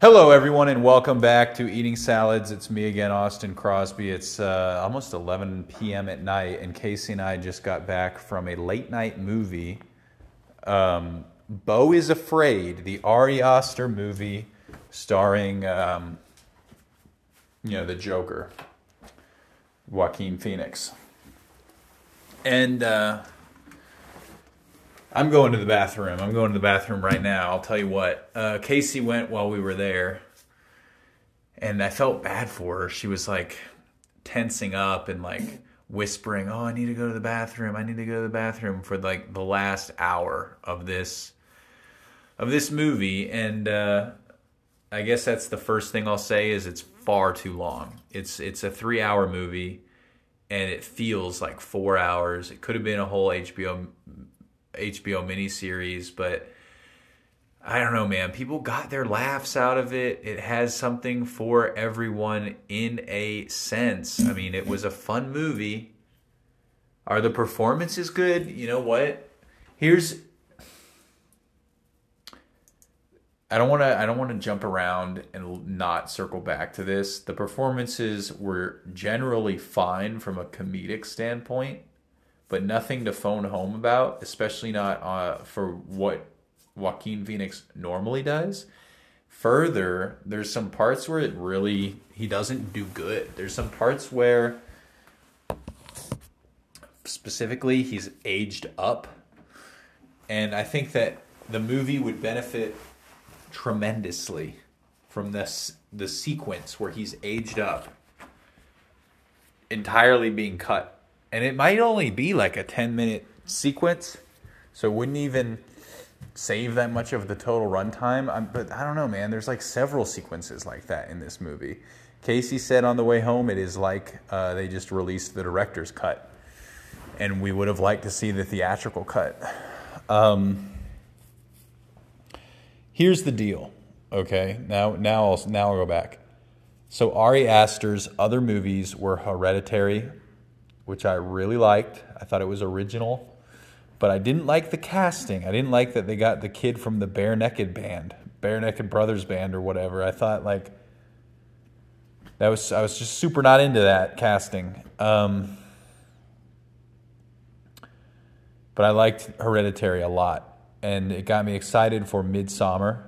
Hello, everyone, and welcome back to Eating Salads. It's me again, Austin Crosby. It's uh, almost 11 p.m. at night, and Casey and I just got back from a late night movie. Um, Beau is Afraid, the Ari Aster movie starring, um, you know, the Joker, Joaquin Phoenix. And uh, I'm going to the bathroom. I'm going to the bathroom right now. I'll tell you what. Uh, Casey went while we were there, and I felt bad for her. She was like tensing up and like whispering, "Oh, I need to go to the bathroom. I need to go to the bathroom" for like the last hour of this of this movie. And uh, I guess that's the first thing I'll say is it's far too long. It's it's a three hour movie, and it feels like four hours. It could have been a whole HBO HBO miniseries, but I don't know, man. People got their laughs out of it. It has something for everyone in a sense. I mean, it was a fun movie. Are the performances good? You know what? Here's I don't want to I don't want to jump around and not circle back to this. The performances were generally fine from a comedic standpoint but nothing to phone home about, especially not uh, for what Joaquin Phoenix normally does. Further, there's some parts where it really he doesn't do good. There's some parts where specifically he's aged up. And I think that the movie would benefit tremendously from this the sequence where he's aged up entirely being cut and it might only be like a 10 minute sequence so wouldn't even save that much of the total runtime. I'm, but i don't know man there's like several sequences like that in this movie. Casey said on the way home it is like uh, they just released the director's cut and we would have liked to see the theatrical cut. Um, here's the deal okay? Now now I'll, now I'll go back. So ari aster's other movies were hereditary which I really liked. I thought it was original, but I didn't like the casting. I didn't like that they got the kid from the Barenaked Band, Barenaked Brothers Band, or whatever. I thought like that was I was just super not into that casting. Um, but I liked Hereditary a lot, and it got me excited for Midsommar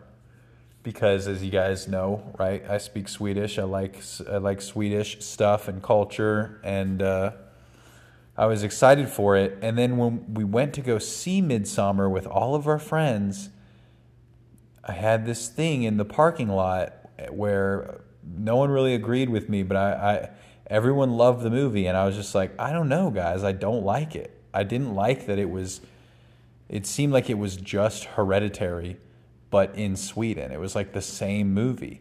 because, as you guys know, right, I speak Swedish. I like I like Swedish stuff and culture, and uh, I was excited for it. And then when we went to go see Midsommar with all of our friends, I had this thing in the parking lot where no one really agreed with me, but I, I everyone loved the movie, and I was just like, I don't know, guys, I don't like it. I didn't like that it was. It seemed like it was just Hereditary, but in Sweden. It was like the same movie,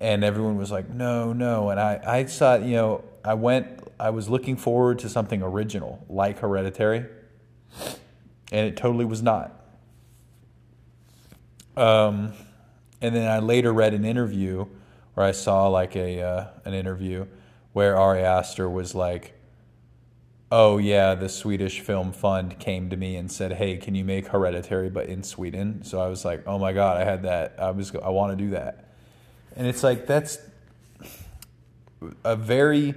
and everyone was like, no, no, and I, I saw, you know, I went I was looking forward to something original like Hereditary, and it totally was not. Um, and then I later read an interview, where I saw like a uh, an interview where Ari Aster was like, "Oh yeah, the Swedish Film Fund came to me and said, "Hey, can you make Hereditary but in Sweden?" So I was like, "Oh my god, I had that. I was I want to do that." And it's like that's a very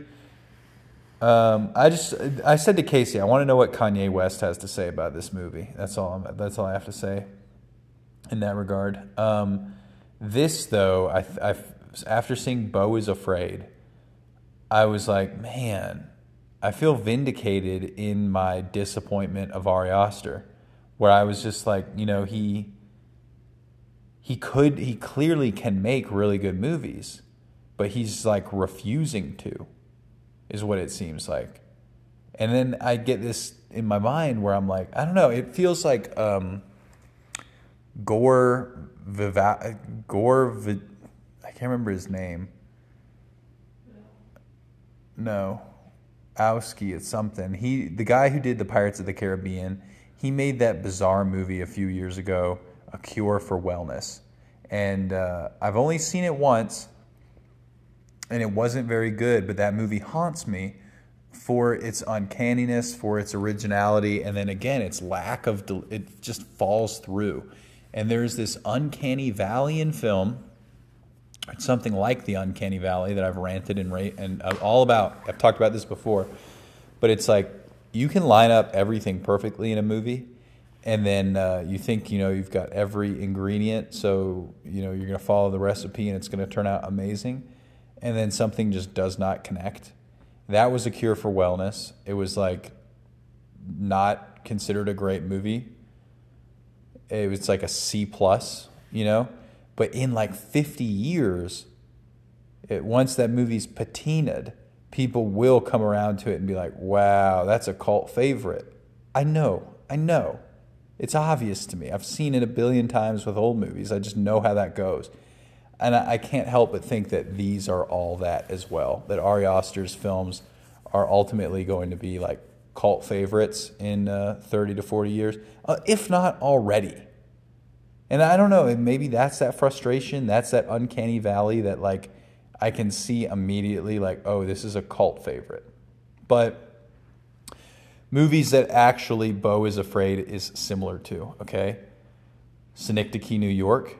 um, I just I said to Casey, I want to know what Kanye West has to say about this movie. That's all. I'm, that's all I have to say in that regard. Um, this though, I, I after seeing Beau is Afraid, I was like, man, I feel vindicated in my disappointment of Ari Aster, where I was just like, you know, he he could he clearly can make really good movies, but he's like refusing to is what it seems like. And then I get this in my mind where I'm like, I don't know, it feels like um, Gore Viva Gore Vi- I can't remember his name. No. Owski, it's something. He the guy who did the Pirates of the Caribbean, he made that bizarre movie a few years ago, A Cure for Wellness. And uh, I've only seen it once, and it wasn't very good, but that movie haunts me for its uncanniness, for its originality, and then again, its lack of it just falls through. And there's this uncanny valley in film It's something like the Uncanny Valley that I've ranted and ra- and uh, all about. I've talked about this before, but it's like you can line up everything perfectly in a movie, and then uh, you think you know you've got every ingredient, so you know you're going to follow the recipe and it's going to turn out amazing, and then something just does not connect. That was a cure for wellness. It was like not considered a great movie. It was like a C plus, you know. But in like 50 years, it, once that movie's patinaed, people will come around to it and be like, "Wow, that's a cult favorite." I know, I know. It's obvious to me. I've seen it a billion times with old movies. I just know how that goes. And I, can't help but think that these are all that as well. That Ari Aster's films are ultimately going to be like cult favorites in uh, 30 to 40 years, uh, if not already. And I don't know, maybe that's that frustration, that's that uncanny valley that like I can see immediately like, oh, this is a cult favorite. But movies that actually Beau is Afraid is similar to, okay? Synecdoche, New York,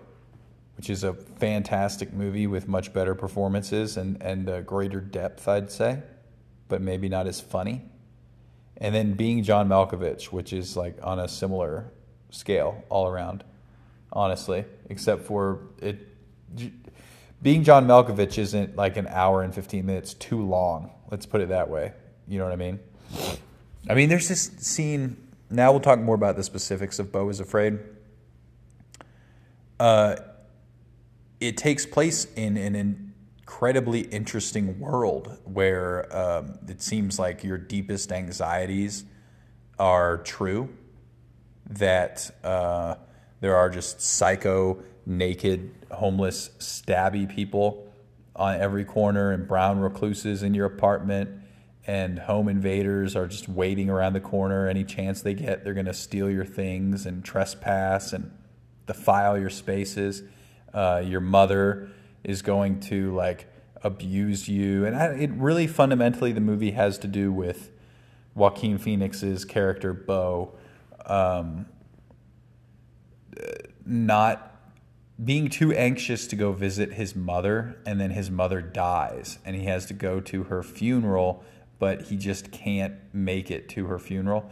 which is a fantastic movie with much better performances and, and uh, greater depth, I'd say, but maybe not as funny. And then Being John Malkovich, which is like on a similar scale all around, honestly, except for it. Being John Malkovich isn't like an hour and 15 minutes too long. Let's put it that way. You know what I mean? I mean, there's this scene. Now we'll talk more about the specifics of Beau is Afraid. Uh, it takes place in an incredibly interesting world where um, it seems like your deepest anxieties are true. That uh, there are just psycho, naked, homeless, stabby people on every corner, and brown recluses in your apartment and home invaders are just waiting around the corner. Any chance they get, they're going to steal your things and trespass and defile your spaces. Uh, your mother is going to like abuse you, and I, it really fundamentally the movie has to do with Joaquin Phoenix's character Beau um, not being too anxious to go visit his mother, and then his mother dies, and he has to go to her funeral but he just can't make it to her funeral.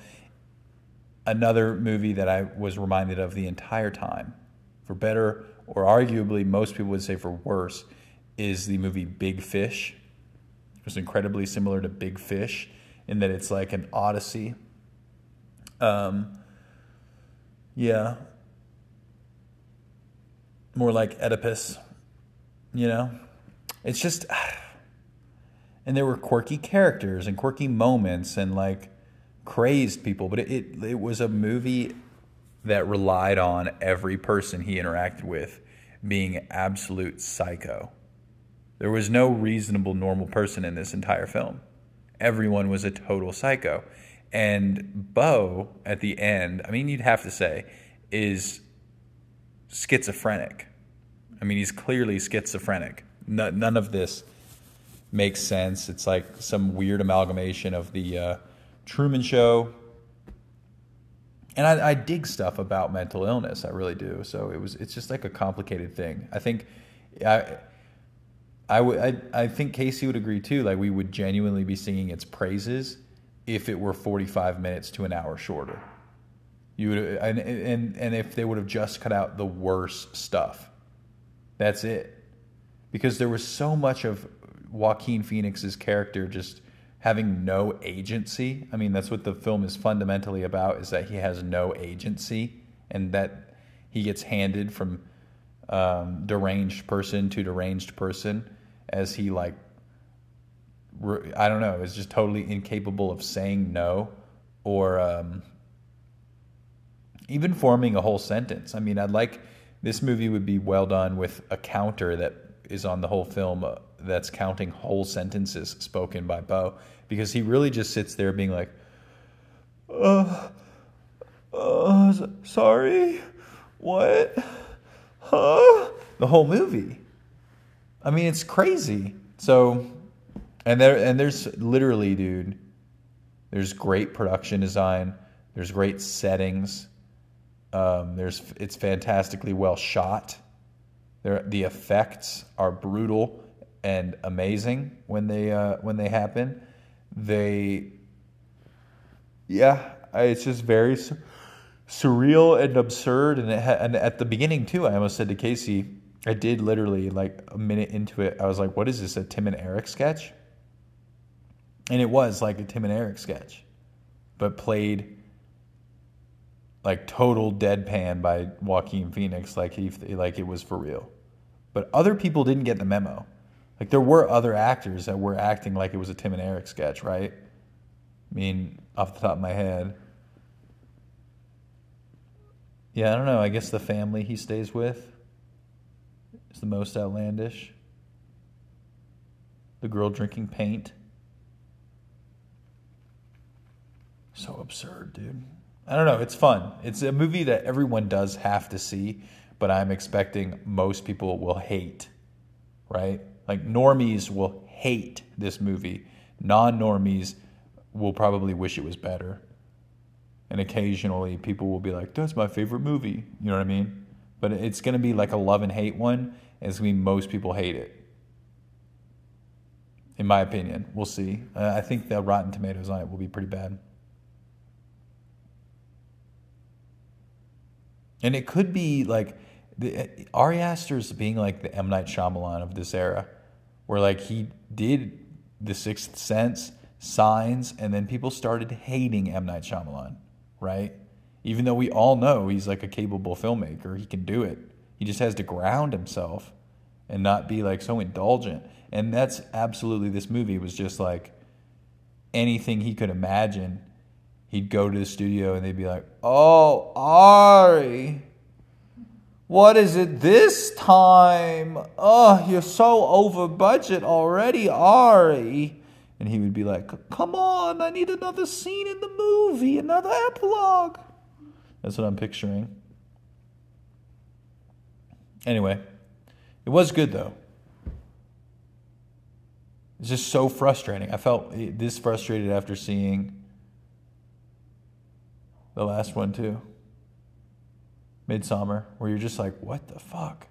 Another movie that I was reminded of the entire time, for better or arguably most people would say for worse, is the movie Big Fish. It was incredibly similar to Big Fish in that it's like an odyssey. Um, yeah. More like Oedipus, you know? It's just and there were quirky characters and quirky moments and like crazed people but it, it, it was a movie that relied on every person he interacted with being absolute psycho there was no reasonable normal person in this entire film everyone was a total psycho and Beau at the end i mean you'd have to say is schizophrenic i mean he's clearly schizophrenic none of this makes sense. It's like some weird amalgamation of the uh, Truman Show. And I, I, dig stuff about mental illness. I really do. So it was. It's just like a complicated thing. I think. I. I, would, I, I think Casey would agree too. Like we would genuinely be singing its praises if it were 45 minutes to an hour shorter. You would, and, and, and if they would have just cut out the worst stuff. That's it. Because there was so much of Joaquin Phoenix's character just having no agency. I mean, that's what the film is fundamentally about: is that he has no agency, and that he gets handed from um, deranged person to deranged person as he like. I don't know. Is just totally incapable of saying no, or um, even forming a whole sentence. I mean, I'd like this movie would be well done with a counter that is on the whole film. That's counting whole sentences spoken by Beau because he really just sits there being like, uh, uh, sorry, what, huh? The whole movie. I mean, it's crazy. So, and there and there's literally, dude. There's great production design. There's great settings. Um, there's it's fantastically well shot. They're, the effects are brutal and amazing when they uh, when they happen. They, yeah, it's just very sur- surreal and absurd. And, ha- and at the beginning too, I almost said to Casey, I did literally like a minute into it. I was like, "What is this? A Tim and Eric sketch?" And it was like a Tim and Eric sketch, but played like total deadpan by Joaquin Phoenix, like he like it was for real. But other people didn't get the memo. Like there were other actors that were acting like it was a Tim and Eric sketch, right? I mean, off the top of my head. Yeah, I don't know. I guess the family he stays with is the most outlandish. The girl drinking paint. So absurd, dude. I don't know. It's fun. It's a movie that everyone does have to see, but I'm expecting most people will hate, right? Like normies will hate this movie. Non normies will probably wish it was better. And occasionally people will be like, that's my favorite movie. You know what I mean? But it's going to be like a love and hate one. And it's going to be most people hate it. In my opinion. We'll see. Uh, I think the Rotten Tomatoes on it will be pretty bad. And it could be like the, uh, Ari Aster's being like the M Night Shyamalan of this era, where like he did The Sixth Sense, Signs, and then people started hating M Night Shyamalan, right? Even though we all know he's like a capable filmmaker, he can do it. He just has to ground himself and not be like so indulgent. And that's absolutely this movie was just like anything he could imagine he'd go to the studio and they'd be like, "Oh, Ari, what is it this time? Oh, you're so over budget already, Ari." And he would be like, "Come on, I need another scene in the movie, another epilogue." That's what I'm picturing. Anyway, it was good though. It's just so frustrating. I felt this frustrated after seeing the last one too. Midsommar, where you're just like, what the fuck?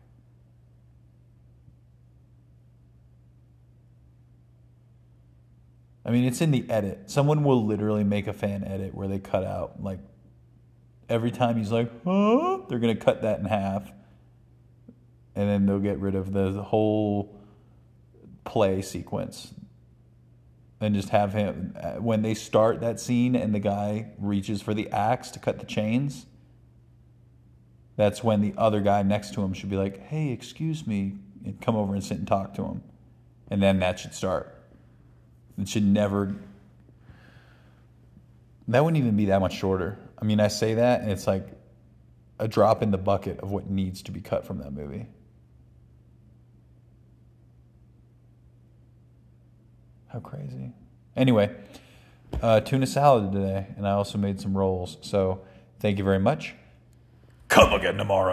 I mean, it's in the edit. Someone will literally make a fan edit where they cut out like every time he's like, huh? They're gonna cut that in half, and then they'll get rid of the, the whole play sequence and just have him uh, when they start that scene and the guy reaches for the axe to cut the chains that's when the other guy next to him should be like hey excuse me and come over and sit and talk to him and then that should start it should never that wouldn't even be that much shorter i mean i say that and it's like a drop in the bucket of what needs to be cut from that movie How crazy. Anyway, uh, tuna salad today, and I also made some rolls. So thank you very much. Come again tomorrow.